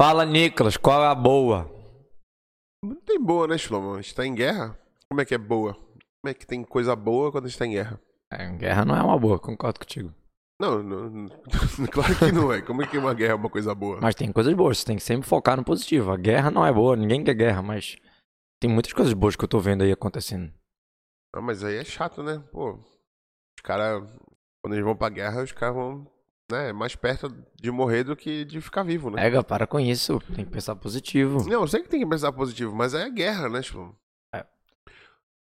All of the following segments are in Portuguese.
Fala, Nicolas, qual é a boa? Não tem boa, né, Shlomo? A gente tá em guerra. Como é que é boa? Como é que tem coisa boa quando a gente tá em guerra? É, guerra não é uma boa, concordo contigo. Não, não, não- claro que não é. Como é que uma guerra é uma coisa boa? Mas tem coisas boas, você tem que sempre focar no positivo. A guerra não é boa, ninguém quer guerra, mas tem muitas coisas boas que eu tô vendo aí acontecendo. Ah, mas aí é chato, né? Pô, os caras, quando eles vão pra guerra, os caras vão, né, mais perto de morrer do que de ficar vivo, né? Pega, para com isso, tem que pensar positivo. Não, eu sei que tem que pensar positivo, mas é guerra, né, Shlomo? É.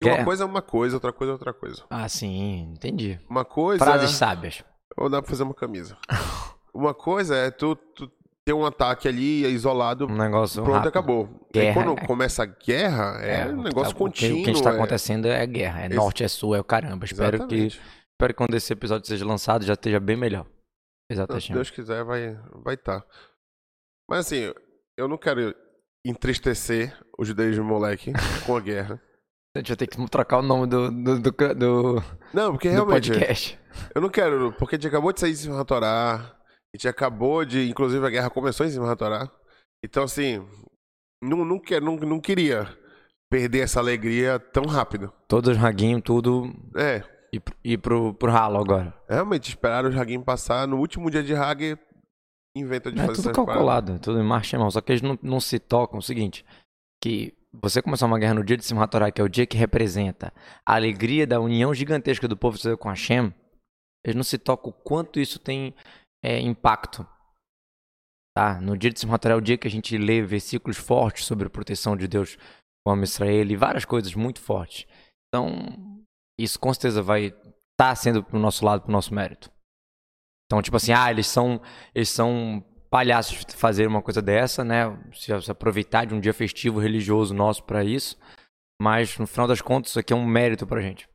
E Uma Guerra. coisa é uma coisa, outra coisa é outra coisa. Ah, sim, entendi. Uma coisa Frases é... sábias. Ou dá pra fazer uma camisa. uma coisa é tu, tu ter um ataque ali isolado, Um negócio pronto, rápido. acabou. Guerra quando é- começa a guerra, é, um o que negócio tá- contínuo. O que, o que está é- acontecendo é guerra. É Esse- norte, é sul, é o caramba. Espero que, Exatamente. espero que quando esse episódio seja lançado já esteja bem melhor. Não, Exatamente. se Deus quiser, vai estar. Vai tá. Mas assim, eu não quero entristecer o judaísmo moleque com a guerra. A gente vai ter que trocar o nome do, do, do, do- Não, porque do realmente, podcast. eu não quero, porque a gente acabou de sair de da Torá, a gente acabou de, inclusive a guerra começou em da Torá. Então assim, não, não, quer, não, não queria perder essa alegria tão rápido. Todos os raguinhos, tudo. É, E, pro- e pro, pro ralo agora. realmente, esperaram o Haguinho passar, no último dia de Hag, inventa de É fazer tudo paradas. calculado, tudo em marcha, irmão. Só que eles não, não se tocam. O seguinte, que você começar uma guerra no dia de Simchat Torah, que é o dia que representa a alegria da união gigantesca do povo de Israel com Hashem, eles não se tocam o quanto isso tem é, impacto. Tá? No dia de Simchat Torah é o dia que a gente lê versículos fortes sobre a proteção de Deus com a Israel e várias coisas muito fortes. Então, isso com certeza vai estar sendo pro nosso lado, pro nosso mérito. Então, tipo assim, ah, eles são, eles são palhaços de fazer uma coisa dessa, né? Se, se aproveitar de um dia festivo religioso nosso pra isso. Mas, no final das contas, isso aqui é um mérito pra gente.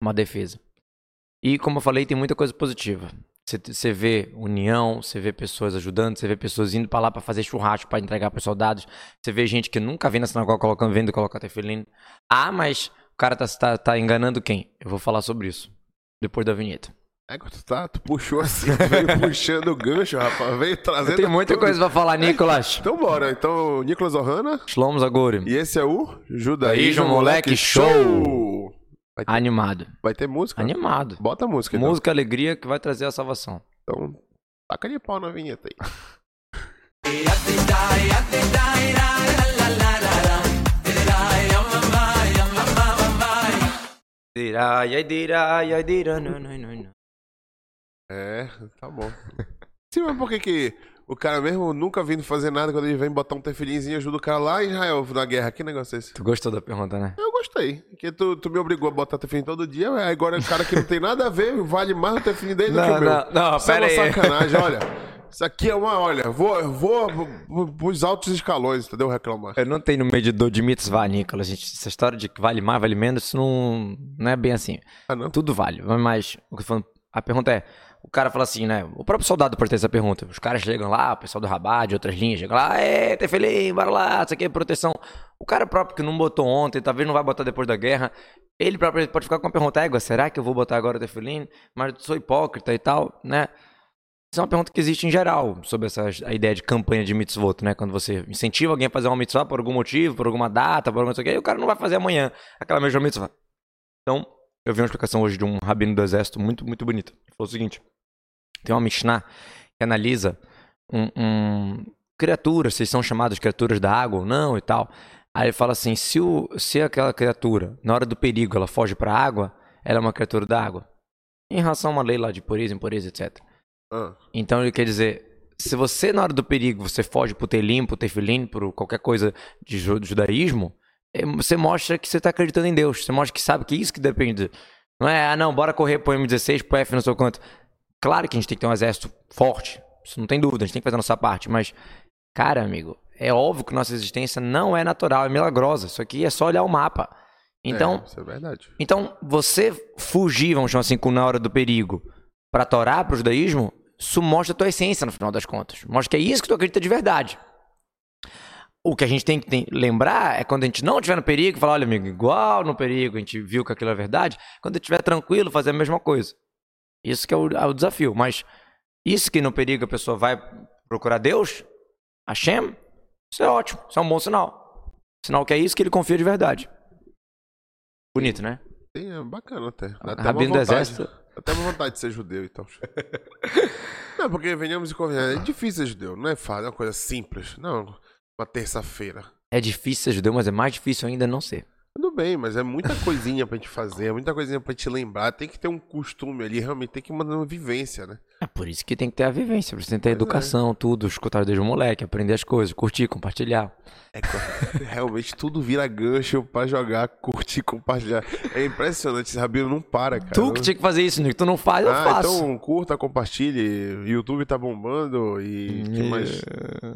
Uma defesa. E, como eu falei, tem muita coisa positiva. Você- vê união, você vê pessoas ajudando, você vê pessoas indo pra lá pra fazer churrasco, pra entregar pros soldados. Você vê gente que nunca vem na sinagoga colocando, vendo colocar tefilim. Ah, mas o cara tá, tá, tá enganando quem? Eu vou falar sobre isso. Depois da vinheta. É, tu, tá, tu puxou assim, veio puxando o gancho, rapaz, veio trazendo. Tem muita tudo. coisa pra falar, Nicolas. Então bora. Então, Nicolas Ohana. Shlomo Zagori. E esse é o Judaísmo Moleque Moleque Show. Vai ter, Animado. vai ter música? Animado. Bota a música. então. Música, alegria que vai trazer a salvação. Então, taca de pau na vinheta aí. É, tá bom. Sim, mas por que que o cara mesmo nunca vindo fazer nada quando ele vem botar um tefilinzinho e ajuda o cara lá em Israel na guerra? Que negócio é esse? Tu gostou da pergunta, né? Eu gostei. Porque tu, tu me obrigou a botar tefilim todo dia, agora o cara que não tem nada a ver vale mais o tefilim dele do que o meu. não, não, Isso é pera uma aí. sacanagem, olha. Isso aqui é uma, olha, vou, vou, vou pros altos escalões, entendeu? Reclamar. Eu não tenho no medidor de mitzvah, Nicolas. Gente, essa história de que vale mais, vale menos, isso não, não é bem assim. Ah, não? Tudo vale. Mas a pergunta é: o cara fala assim, né? O próprio soldado pode ter essa pergunta. Os caras chegam lá, o pessoal do Rabá, de outras linhas, chegam lá, é, Tefelim, bora lá, isso aqui é proteção. O cara próprio que não botou ontem, talvez não vai botar depois da guerra, ele próprio pode ficar com a pergunta: égua, será que eu vou botar agora o Tefelim? Mas eu sou hipócrita e tal, né? Isso é uma pergunta que existe em geral sobre essa a ideia de campanha de mitzvot, né? Quando você incentiva alguém a fazer uma mitzvah por algum motivo, por alguma data, por alguma coisa, e o cara não vai fazer amanhã aquela mesma mitzvah. Então, eu vi uma explicação hoje de um rabino do exército muito, muito bonita. Ele falou o seguinte: tem uma Mishnah que analisa um, um- criaturas, se são chamadas criaturas da água ou não e tal. Aí ele fala assim: se, o, se aquela criatura, na hora do perigo, ela foge para a água, ela é uma criatura da água. Em relação a uma lei lá de pureza, impureza, etc. Ah, Então ele quer dizer, se você na hora do perigo você foge pro telim, pro tefilim, por qualquer coisa de ju- judaísmo, eh, você mostra que você tá acreditando em Deus. Você mostra que sabe que isso que depende. Não é, ah não, bora correr pro M16, pro F não sei o quanto. Claro que a gente tem que ter um exército forte. Isso não tem dúvida, a gente tem que fazer a nossa parte. Mas, cara, amigo, é óbvio que nossa existência não é natural, é milagrosa. Isso aqui é só olhar o mapa. Então, é, isso é verdade. então, você fugir, vamos chamar assim, na hora do perigo, pra Torá, pro judaísmo, isso mostra a tua essência no final das contas. Mostra que é isso que tu acredita de verdade. O que a gente tem que tem- lembrar é quando a gente não estiver no perigo, falar, olha, amigo, igual no perigo, a gente viu que aquilo é verdade. Quando estiver tranquilo, fazer a mesma coisa. Isso que é o, é o desafio. Mas isso que no perigo a pessoa vai procurar Deus, Hashem, isso é ótimo, isso é um bom sinal. Sinal que é isso que ele confia de verdade. Bonito, né? Sim, é bacana até. Dá até Rabino do exército. Até uma vontade de ser judeu então. não, porque venhamos e convenhamos. É difícil ser judeu, não é fácil, é uma coisa simples. Não, uma terça-feira. É difícil ser judeu, mas é mais difícil ainda não ser. Tudo bem, mas é muita coisinha pra gente fazer, é muita coisinha pra te lembrar. Tem que ter um costume ali, realmente tem que mandar uma vivência, né? É por isso que tem que ter a vivência, por isso tem que ter a é. educação, tudo, escutar desde o moleque, aprender as coisas, curtir, compartilhar. É realmente tudo vira gancho pra jogar, curtir, compartilhar. É impressionante, esse Rabino não para, cara. Tu que tinha que fazer isso, Nico, tu não faz, eu ah, faço. então curta, compartilhe. YouTube tá bombando e que mais?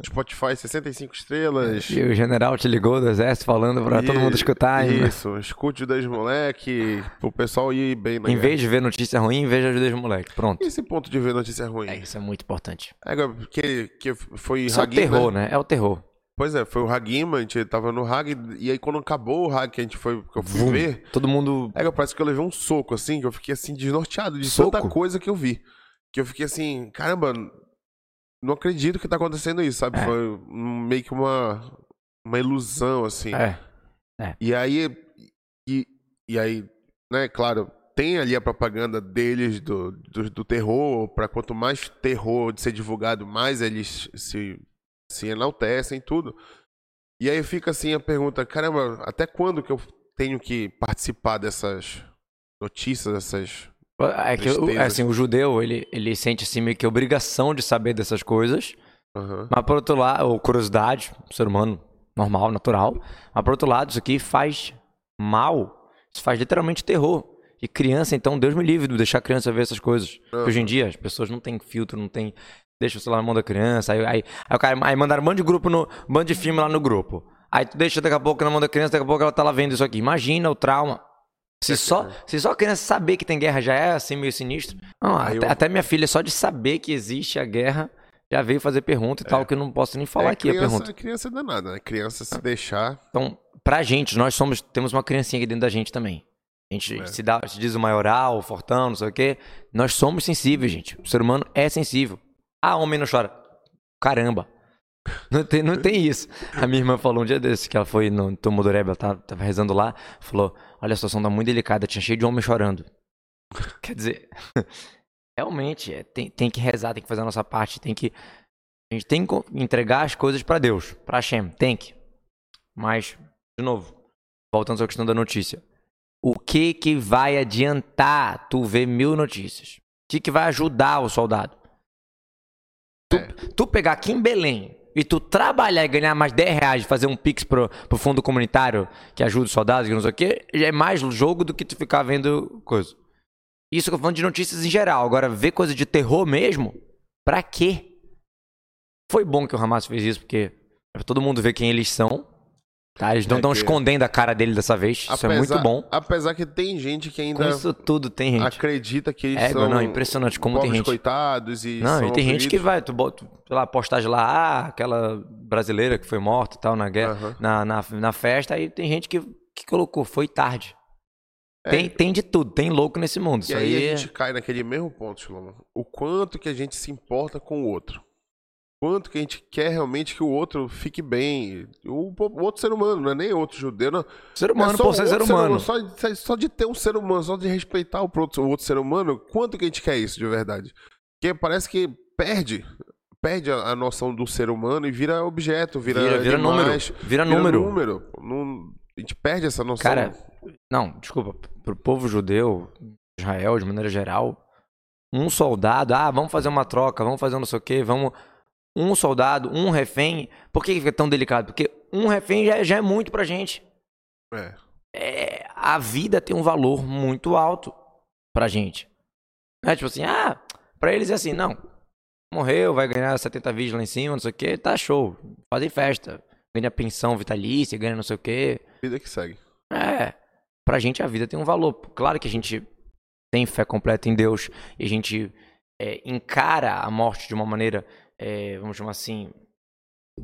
Spotify 65 estrelas. E o general te ligou do exército falando pra todo mundo E- escutar. e- Isso, escute o 10 moleque, pro pessoal ir bem na Em guerra. vez de ver notícia ruim, veja os desde moleque. Pronto. E esse ponto de ver notícia ruim? É, isso é muito importante. É, que, que foi Isso é o Hagim, terror, né? né? É o terror. Pois é, foi o Hagim, a gente tava no Hag, e aí quando acabou o Hag que a gente foi, que eu fui Vum. ver, Todo mundo. é, parece que eu levei um soco, assim, que eu fiquei assim, desnorteado de Soco? tanta coisa que eu vi. Que eu fiquei assim, caramba, não acredito que tá acontecendo isso, sabe? É. Foi meio que uma, uma ilusão, assim. É. E aí, e, e aí, né, claro, tem ali a propaganda deles do, do, do terror, para quanto mais terror de ser divulgado, mais eles se, se enaltecem e tudo. E aí fica assim a pergunta, caramba, até quando que eu tenho que participar dessas notícias, dessas... É que, o- Tristeza. assim, o judeu, ele, ele sente assim meio que obrigação de saber dessas coisas. Aham. Mas por outro lado, ou curiosidade, ser humano normal, natural. Mas por outro lado, isso aqui faz mal. Isso faz literalmente terror. E criança, então, Deus me livre de deixar a criança ver essas coisas. Porque Hoje em dia, as pessoas não têm filtro, não tem. Deixa o celular na mão da criança. Aí, aí, aí, cara, aí mandaram um bando de grupo no. Um bando de filme lá no grupo. Aí tu deixa daqui a pouco na mão da criança, daqui a pouco ela tá lá vendo isso aqui. Imagina o trauma. Se só, se só a criança saber que tem guerra já é assim meio sinistro. Não, até, eu- até minha filha, só de saber que existe a guerra, já veio fazer pergunta e tal, que eu não posso nem falar é, aqui a criança, pergunta. criança é danada, né? Criança se deixar... Então, pra gente, nós somos, temos uma criancinha aqui dentro da gente também. A gente É. se, dá, se diz o maioral, o fortão, não sei o quê. Nós somos sensíveis, gente. O ser humano é sensível. Ah, homem não chora. Caramba. Não tem, não tem isso. A minha irmã falou um dia desse, que ela foi no Tomodoreb, ela tava, tava rezando lá, falou, olha, a situação tá muito delicada, tinha cheio de homem chorando. Quer dizer, realmente, é, tem, tem que rezar, tem que fazer a nossa parte, tem que... A gente tem que entregar as coisas pra Deus, pra Hashem, tem que. Mas, de novo, voltando à questão da notícia. O que que vai adiantar tu ver mil notícias? O que que vai ajudar o soldado? Tu, É. tu pegar aqui em Belém e tu trabalhar e ganhar mais 10 reais fazer um pix pro, pro fundo comunitário que ajuda os soldados, que não sei o quê, é mais jogo do que tu ficar vendo coisa. Isso que eu tô falando de notícias em geral. Agora, ver coisa de terror mesmo, pra quê? Foi bom que o Hamas fez isso, porque pra todo mundo ver quem eles são. Tá? Eles não É estão que- escondendo a cara dele dessa vez. Isso é muito bom. Apesar que tem gente que Com ainda isso tudo tem gente. acredita que eles É, são não, impressionante como tem gente. coitados e Não, e tem gente que vai, tu bota, sei lá, postagem lá, ah, aquela brasileira que foi morta e tal na guerra, Aham. na, na, na festa, aí tem gente que, que colocou, foi tarde. É, Tem, tem de tudo, tem louco nesse mundo. E Isso aí aí, a é- gente cai naquele mesmo ponto, Shlomo. O quanto que a gente se importa com o outro. Quanto que a gente quer realmente que o outro fique bem. O, o outro ser humano, não é nem outro judeu, não. ser humano é só por o ser ser humano. Só, de- só de ter um ser humano, só de respeitar o outro, o outro ser humano, quanto que a gente quer isso de verdade? Porque parece que perde. Perde a, a noção do ser humano e vira objeto, vira, Vira, vira número. Vira vira número. número. Não- a gente perde essa noção. Cara, não, desculpa, pro povo judeu, Israel, de maneira geral, um soldado, ah, vamos fazer uma troca, vamos fazer não sei o quê, vamos. Um soldado, um refém. Por que fica tão delicado? Porque um refém já, já é muito pra gente. é. é, a vida tem um valor muito alto pra gente. Não é tipo assim, ah, pra eles é assim, não. Morreu, vai ganhar 70 vídeos lá em cima, não sei o que, tá show. Fazem festa. Ganha pensão vitalícia, ganha não sei o que. Vida que segue. É, pra gente a vida tem um valor. Claro que a gente tem fé completa em Deus e a gente é, encara a morte de uma maneira, é, vamos chamar assim,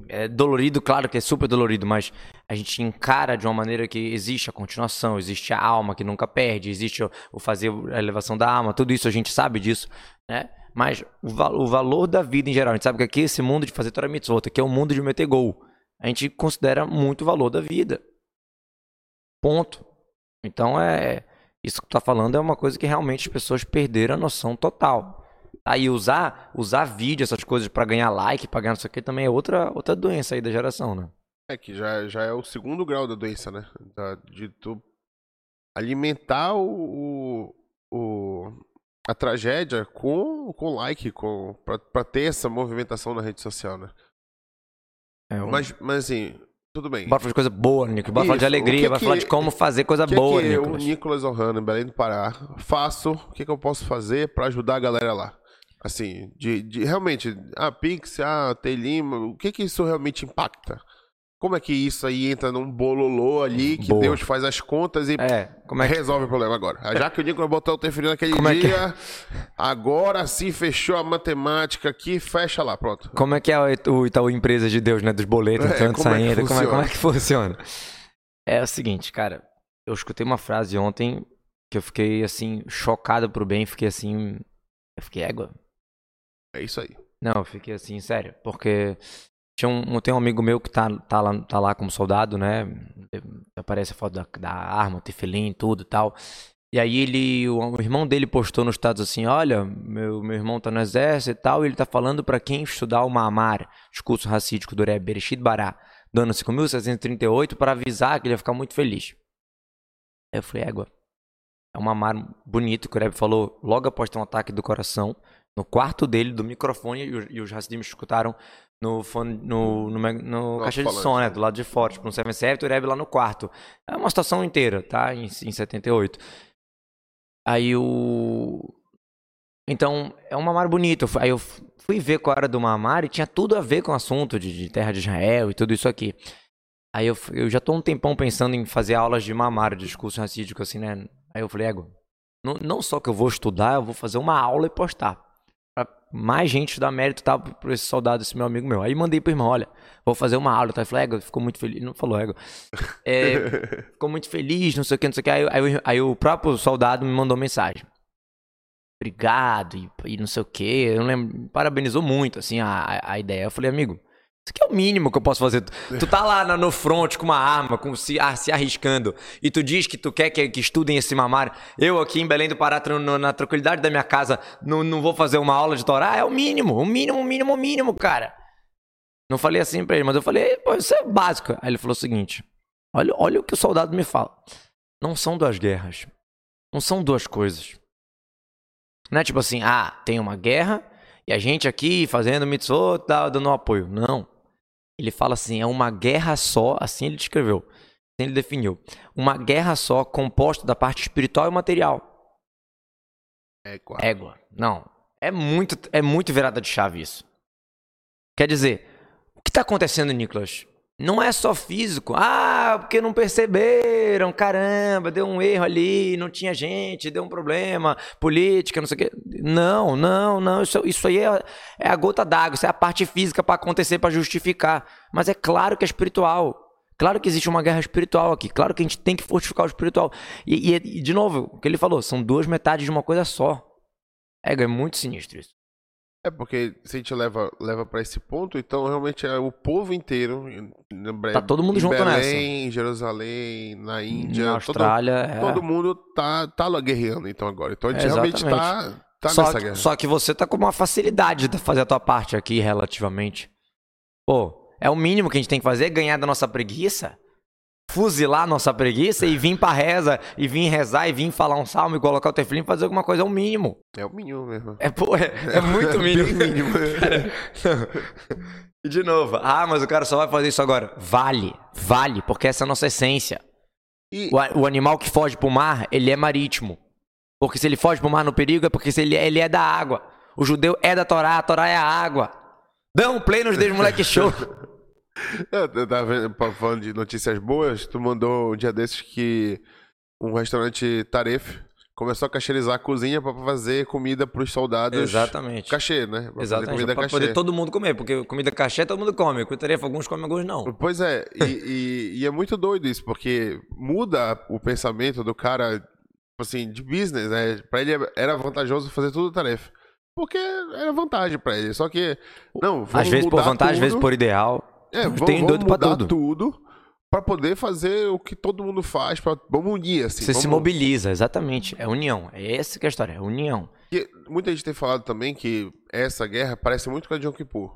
é dolorido, claro que é super dolorido, mas a gente encara de uma maneira que existe a continuação, existe a alma que nunca perde, existe o, fazer a elevação da alma, tudo isso a gente sabe disso, né? Mas o, o valor da vida em geral, a gente sabe que aqui esse mundo de fazer Torah Mitzvot, aqui é o mundo de meter gol. A gente considera muito o valor da vida. Ponto. Então é. Isso que tu tá falando é uma coisa que realmente as pessoas perderam a noção total. Aí usar, usar vídeo, essas coisas pra ganhar like, pra ganhar não sei o que, também é outra, outra doença aí da geração, né? É que já, já é o segundo grau da doença, né? Da- de tu alimentar o, o, a tragédia com, com like, com, pra, pra ter essa movimentação na rede social, né? É, um- Mas, mas assim, tudo bem. Bora falar de coisa boa, Nico. Bora falar de Isso, alegria, que bora que- falar de como fazer coisa que, boa, que Nicolas. eu, Nicolas Ohana, em Belém do Pará, faço? O que, que eu posso fazer pra ajudar a galera lá? Assim, de, de realmente, a Pix, a Telima, o que que isso realmente impacta? Como é que isso aí entra num bololô ali que Boa. Deus faz as contas e É, como é que. resolve o problema agora? Já que o Nicolas botou o teferino naquele Como é que- dia, agora sim fechou a matemática aqui, fecha lá, pronto. Como é que é o Itaú Empresa de Deus, né? Dos boletos, É, entrando, como é que saindo. como, é, como é que funciona? É o seguinte, cara. Eu escutei uma frase ontem que eu fiquei, assim, chocado pro bem. Fiquei assim. Eu fiquei égua. É isso aí. Não, eu fiquei assim, sério. Porque tinha um, tem um amigo meu que tá, tá, lá, tá lá como soldado, né? Aparece a foto da, da arma, o tefilim, tudo e tal. E aí ele, o, irmão dele postou no status assim, olha, meu, meu irmão tá no exército e tal, e ele tá falando pra quem estudar o Mamar, discurso racídico do Rebbe Bereshit Bará, do ano 5738, para avisar que ele ia ficar muito feliz. Aí eu falei, égua, é um Mamar bonito que o Rebbe falou logo após ter um ataque do coração, no quarto dele, do microfone, e, os- Hassidim escutaram no, fone, no, no, no caixa de som, né? Do lado de fora, tipo, no 77 e o Rebbe lá no quarto. É uma situação inteira, tá? Em, em 78. Aí o. Então, é um mamar bonito. Aí eu fu- fui ver qual era do mamar e tinha tudo a ver com o assunto de, de terra de Israel e tudo isso aqui. Aí eu, eu já tô um tempão pensando em fazer aulas de mamar, de discurso racídico, assim, né? Aí eu falei, ego, não, não só que eu vou estudar, eu vou fazer uma aula e postar. Mais gente dar mérito tá, pra esse soldado, esse meu amigo meu. Aí mandei pro irmão, olha, vou fazer uma aula. Tá? Ele falou, ego, ficou muito feliz. Não falou, ego. É, ficou muito feliz, não sei o que, não sei o que. Aí, aí o- aí o próprio soldado me mandou mensagem. Obrigado, e, e não sei o que. Eu não lembro. Parabenizou muito, assim, a- a ideia. Eu falei, amigo, isso aqui é o mínimo que eu posso fazer. Tu, tá lá no front com uma arma, com, se, ah, se arriscando, e tu diz que tu quer que, que estudem esse mamar. Eu aqui em Belém do Pará, no- na tranquilidade da minha casa, não, não vou fazer uma aula de Torá? É o mínimo, o mínimo, o mínimo, o mínimo, cara. Não falei assim pra ele, mas eu falei, pô, isso é básico. Aí ele falou o seguinte: olha, olha o que o soldado me fala. Não são duas guerras. Não são duas coisas. Não é tipo assim, ah, tem uma guerra e a gente aqui fazendo mitzvot, dando apoio. Não. Ele fala assim, é uma guerra só, assim ele descreveu. Assim ele definiu. Uma guerra só composta da parte espiritual e material. É, claro. Égua. Não. É muito, é muito virada de chave isso. Quer dizer, o que está acontecendo, Nicolas? Não é só físico. Ah, porque não perceberam. Caramba, deu um erro ali, não tinha gente, deu um problema, política, não sei o quê. Não, não, não. Isso, isso aí é, é a gota d'água, isso é a parte física para acontecer, para justificar. Mas é claro que é espiritual. Claro que existe uma guerra espiritual aqui. Claro que a gente tem que fortificar o espiritual. E, e- e, de novo, o que ele falou, são duas metades de uma coisa só. É, é muito sinistro isso. É porque se a gente leva, leva para esse ponto, então realmente é o povo inteiro. em- Tá todo mundo junto Belém, nessa. em Jerusalém, na Índia. Na todo- Austrália, é. Todo, mundo tá, tá lá guerreando então agora. Então a gente É, realmente tá, tá só, nessa guerra. só que você tá com uma facilidade de fazer a tua parte aqui, relativamente. Pô, é o mínimo que a gente tem que fazer, ganhar da nossa preguiça, fuzilar nossa preguiça e vir pra reza, e vir rezar, e vir falar um salmo e colocar o tefilim e fazer alguma coisa, é o mínimo. É o mínimo mesmo. É, pô, é, é muito mínimo. Mínimo. e de novo, ah, mas o cara só vai fazer isso agora. Vale, vale, porque essa é a nossa essência. E, O, o animal que foge pro mar, ele é marítimo. Porque se ele foge pro mar no perigo, é porque se ele, ele é da água. O judeu é da Torá, a Torá é a água. Dá um play nos Deus Moleque Show. eu, eu tava falando de notícias boas, tu mandou um dia desses que um restaurante Taref começou a cacherizar a cozinha pra fazer comida pros soldados. Exatamente. Cachê, né? Pra Exatamente. cachê. poder todo mundo comer, porque comida cachê todo mundo come. Com tarefa, alguns comem, alguns não. Pois é, e, e- e é muito doido isso, porque muda o pensamento do cara, tipo assim, de business, né? Pra ele era vantajoso fazer tudo tarefa. porque era vantagem pra ele. Só que, não, vamos Às vezes por vantagem, às tudo. vezes por ideal. É, vamos, Tem vamos doido pra mudar tudo. tudo pra poder fazer o que todo mundo faz. Pra, vamos unir, assim. Você se vamos- mobiliza, exatamente. É união. É essa que é a história, é união. Porque muita gente tem falado também que essa guerra parece muito com a de Yom Kippur.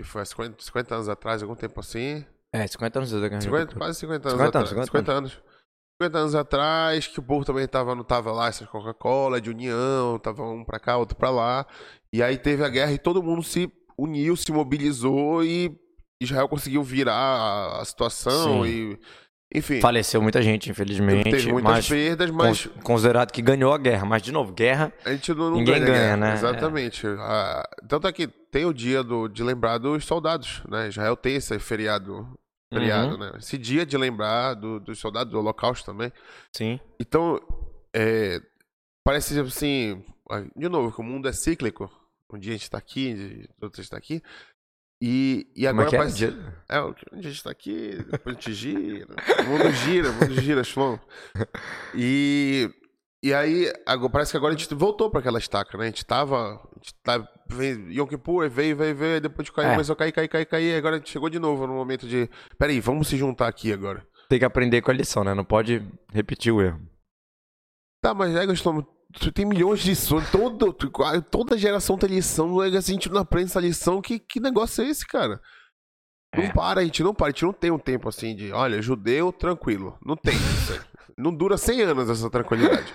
Que foi há 50, 50 anos atrás, algum tempo assim. É, 50 anos da Guerra de 50, Yom quase 50 anos 50 atrás. anos, 50 anos. 50 anos atrás, que o povo também tava, não tava lá, essa Coca-Cola, de união, tava um pra cá, outro pra lá. E aí teve a guerra e todo mundo se uniu, se mobilizou e Israel conseguiu virar a, situação Sim. e. Enfim, Faleceu muita gente, infelizmente. teve muitas mas perdas, mas con- considerado que ganhou a guerra. Mas, de novo, guerra. a gente não, não ninguém ganha, ganha, né? Exatamente. Ah, tanto é que tem o dia do, de lembrar dos soldados, né? Israel tem esse feriado, feriado Uhum, né? Esse dia de lembrar do- dos soldados do Holocausto também. Sim. Então, é, parece assim, de novo, que o mundo é cíclico. Um dia a gente tá aqui, outro dia a gente tá aqui. E, e Como é agora que é? parece. É, um dia a gente tá aqui, depois a gente gira. O mundo gira, o mundo gira, Shlomo. E, e aí, agora, parece que agora a gente voltou pra aquela estaca, né? A gente tava. A gente tá, veio, Yom Kippur, veio, veio, veio, aí depois de cair, É. começou a cair, cair, cair, cair. Agora a gente chegou de novo no momento de. Peraí, vamos se juntar aqui agora. Tem que aprender com a lição, né? Não pode repetir o erro. Tá, mas é, Gustavo, tu tem milhões de sonhos, todo, toda geração tem lição, é, a gente não aprende essa lição, que, que negócio é esse, cara? Não É. para, a gente não para, a gente não tem um tempo assim de, olha, judeu, tranquilo. Não tem isso. Não dura 100 anos essa tranquilidade.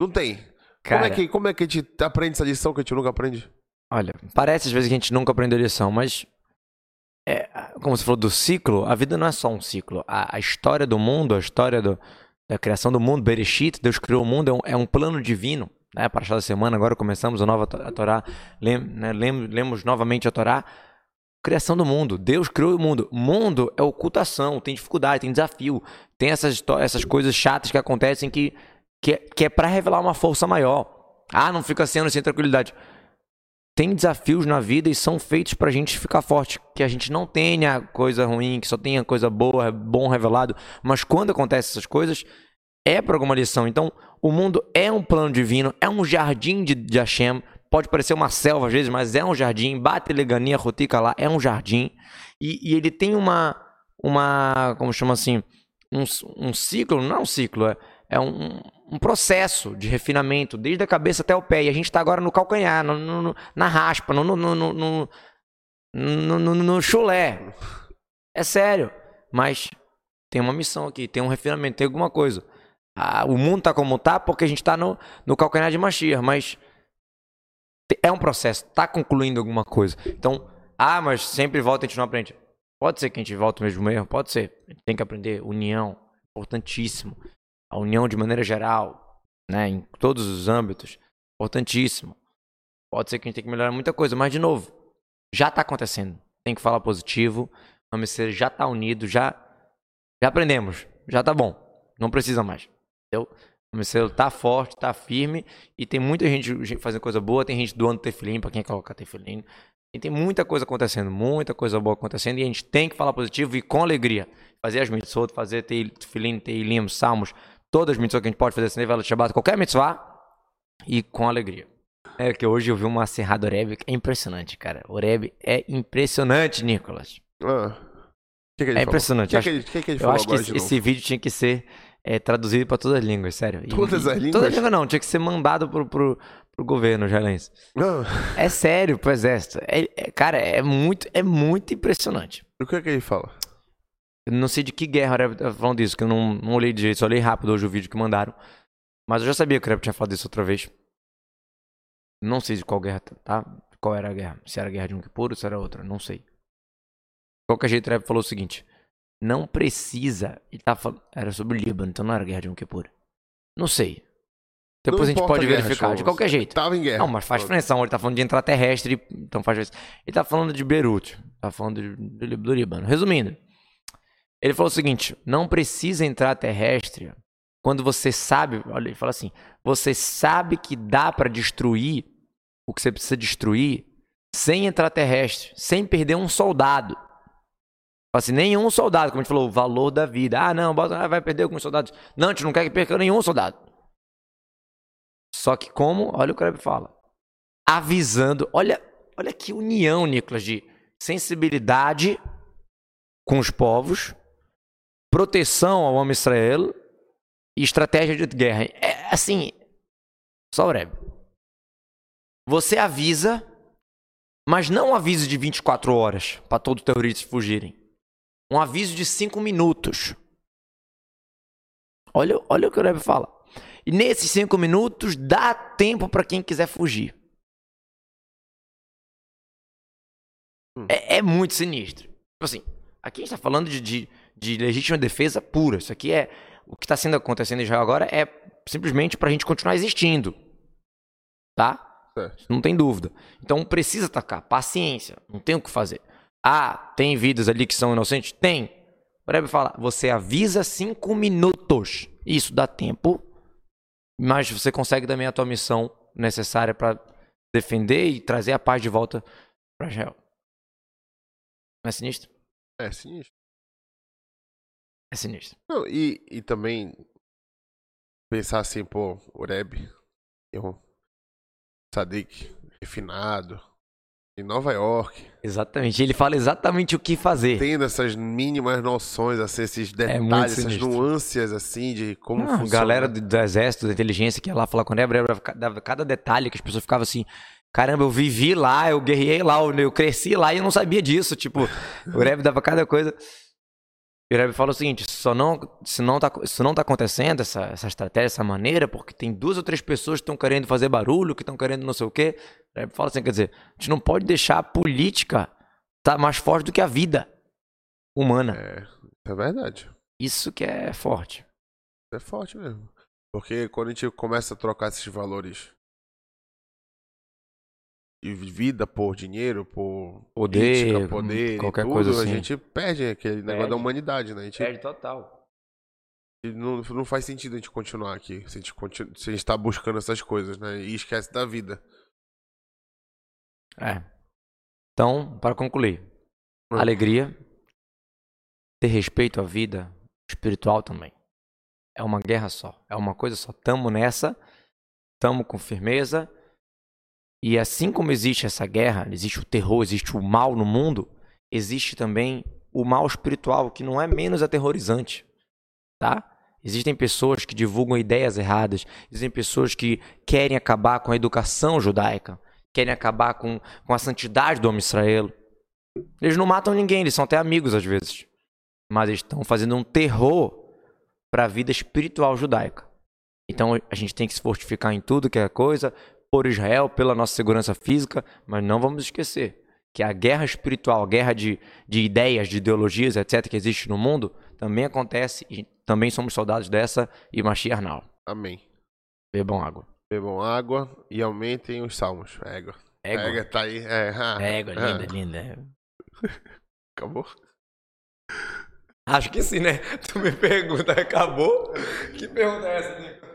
Não tem. como, Cara, é que, como é que a gente aprende essa lição que a gente nunca aprende? olha, parece às vezes que a gente nunca aprendeu lição, mas. É, como você falou do ciclo, a vida não é só um ciclo. A, a história do mundo, a história do- da criação do mundo, Bereshit, Deus criou o mundo, é um, é um plano divino. Né? Para da semana, agora começamos a nova a Torá, lem, né, lem- lemos novamente a Torá. Criação do mundo, Deus criou o mundo. Mundo é ocultação, tem dificuldade, tem desafio, tem essas, essas coisas chatas que acontecem que, que é, que é para revelar uma força maior. Ah, não fica sendo sem tranquilidade tem desafios na vida e são feitos pra gente ficar forte. Que a gente não tenha coisa ruim, que só tenha coisa boa, bom revelado. Mas quando acontecem essas coisas, é por alguma lição. Então, o mundo é um plano divino, é um jardim de, de Hashem. Pode parecer uma selva às vezes, mas é um jardim. Bate legania, rotica lá, é um jardim. E, e ele tem uma, uma, como chama assim, um, um ciclo, não é um ciclo, é, é um, um processo de refinamento, desde a cabeça até o pé. E a gente está agora no calcanhar, no, no- na raspa, no, no, no, no, no, chulé. É sério. Mas tem uma missão aqui, tem um refinamento, tem alguma coisa. Ah, o mundo tá como tá porque a gente tá no, no calcanhar de Mashiach, mas é um processo, tá concluindo alguma coisa. Então, ah, mas sempre volta e a gente não aprende. Pode ser que a gente volte mesmo erro, pode ser. A gente tem que aprender união, importantíssimo. A união de maneira geral, né, em todos os âmbitos, importantíssimo. Pode ser que a gente tenha que melhorar muita coisa, mas de novo, já tá acontecendo. Tem que falar positivo. A Mercedes já tá unido, já já aprendemos, já tá bom. Não precisa mais. Entendeu? O Mercedes tá forte, tá firme e tem muita gente fazendo coisa boa, tem gente doando tefilim pra quem quer colocar tefilim. E tem muita coisa acontecendo, muita coisa boa acontecendo e a gente tem que falar positivo e com alegria. Fazer as mitzvot, fazer tefilim, teilim, salmos, todas as mitzvot que a gente pode fazer, sem vela de Shabbat, qualquer mitzvah e com alegria. É que hoje eu vi uma serrada Oreb que é impressionante, cara. Oreb é impressionante, Nicolas. Ah, que, que É impressionante. O que, que, que, ele Eu acho que esse, esse vídeo tinha que ser é, traduzido para todas as línguas, sério. E- Todas as línguas? Todas as línguas não, tinha que ser mandado pro, pro, pro governo israelense. Ah, É sério, pro exército. É, é- cara, é muito, é muito impressionante. o que, que ele fala? Eu não sei de que guerra o Rebbe tá falando disso, que eu não, não olhei direito, só olhei rápido hoje o vídeo que mandaram. Mas eu já sabia que o Rebbe tinha falado isso outra vez. Não sei de qual guerra, tá? Qual era a guerra. Se era a guerra de um Kippur ou se era outra, não sei. De qualquer jeito, o Rebbe falou o seguinte. Não precisa... Ele tá falando... Era sobre o Líbano, então não era a guerra de um Kippur. Não sei. Depois Não a gente pode guerra, verificar. De Shlomo. qualquer jeito. Tava em guerra. Não, mas faz diferença. Ele tá falando de intraterrestre, então faz diferença. Ele tá falando de Beirute, tá falando de- do, do Líbano. Resumindo, ele falou o seguinte: não precisa entrar terrestre quando você sabe. Olha, ele fala assim: você sabe que dá pra destruir o que você precisa destruir sem entrar terrestre, sem perder um soldado. Assim, nenhum soldado, como a gente falou, o valor da vida. Ah, não, bota- ah, vai perder alguns soldados. Não, a gente não quer que perca nenhum soldado. Só que como, olha o Rebbe fala. avisando. Olha, olha que união, Nicolas, de sensibilidade com os povos, proteção ao homem Israel e estratégia de guerra. É assim, só breve. Você avisa, mas não um aviso de 24 horas para todos os terroristas fugirem. Um aviso de 5 minutos. Olha, olha o que o Rebbe fala. E nesses 5 minutos dá tempo para quem quiser fugir. Hum. É, é, muito sinistro. Tipo assim, aqui a gente está falando de, de, de, legítima defesa pura. Isso aqui é. O que está sendo acontecendo em Israel agora é simplesmente para a gente continuar existindo. Tá? Não tem dúvida. Então precisa atacar. Paciência. Não tem o que fazer. Ah, tem vidas ali que são inocentes? Tem. O Rebbe fala, você avisa cinco minutos. Isso dá tempo, mas você consegue também a tua missão necessária para defender e trazer a paz de volta para Israel. Não é sinistro? É sinistro. É sinistro. Não, e, e também pensar assim, pô, o Rebbe, eu, Sadik, refinado, em Nova York. Exatamente. Ele fala exatamente o que fazer. Tendo essas mínimas noções, assim, esses é detalhes, é essas nuances, assim, de como Não, funciona. galera do, do, exército, da inteligência, que ia lá falar com o Nebra, dava cada detalhe que as pessoas ficavam assim... Caramba, eu vivi lá, eu guerrei lá, eu cresci lá e eu não sabia disso. Tipo, o Rebbe dava cada coisa. E o Rebbe fala o seguinte: só não, se, não tá, se não tá acontecendo essa, essa estratégia, essa maneira, porque tem duas ou três pessoas que estão querendo fazer barulho, que estão querendo não sei o quê. O Rebbe fala assim: quer dizer, a gente não pode deixar a política estar tá mais forte do que a vida humana. É, é verdade. Isso que é forte. É forte mesmo. Porque quando a gente começa a trocar esses valores de vida por dinheiro, por poder, política, poder qualquer tudo, coisa assim. a gente perde aquele perde. negócio da humanidade, né? A gente perde total. Não, não faz sentido a gente continuar aqui se a gente, continu, se a gente tá buscando essas coisas, né? E esquece da vida. É. Então, para concluir, hum. alegria, ter respeito à vida espiritual também. É uma guerra só, é uma coisa só. Tamo nessa, tamo com firmeza e assim como existe essa guerra, existe o terror, existe o mal no mundo, existe também o mal espiritual, que não é menos aterrorizante, tá? Existem pessoas que divulgam ideias erradas, existem pessoas que querem acabar com a educação judaica, querem acabar com, com a santidade do homem Israel. Eles não matam ninguém, eles são até amigos às vezes. Mas eles estão fazendo um terror para a vida espiritual judaica. Então a gente tem que se fortificar em tudo que é coisa, por Israel, pela nossa segurança física, mas não vamos esquecer que a guerra espiritual, a guerra de, de ideias, de ideologias, etc., que existe no mundo, também acontece e também somos soldados dessa e Mashiach não. Amém. Bebam água. Bebam água e aumentem os salmos. Égua. Égua. Égua tá aí. É, ah, Égua, linda, ah. linda. Acabou? Acho que sim, né? Tu me pergunta, acabou? Que pergunta é essa, Nico?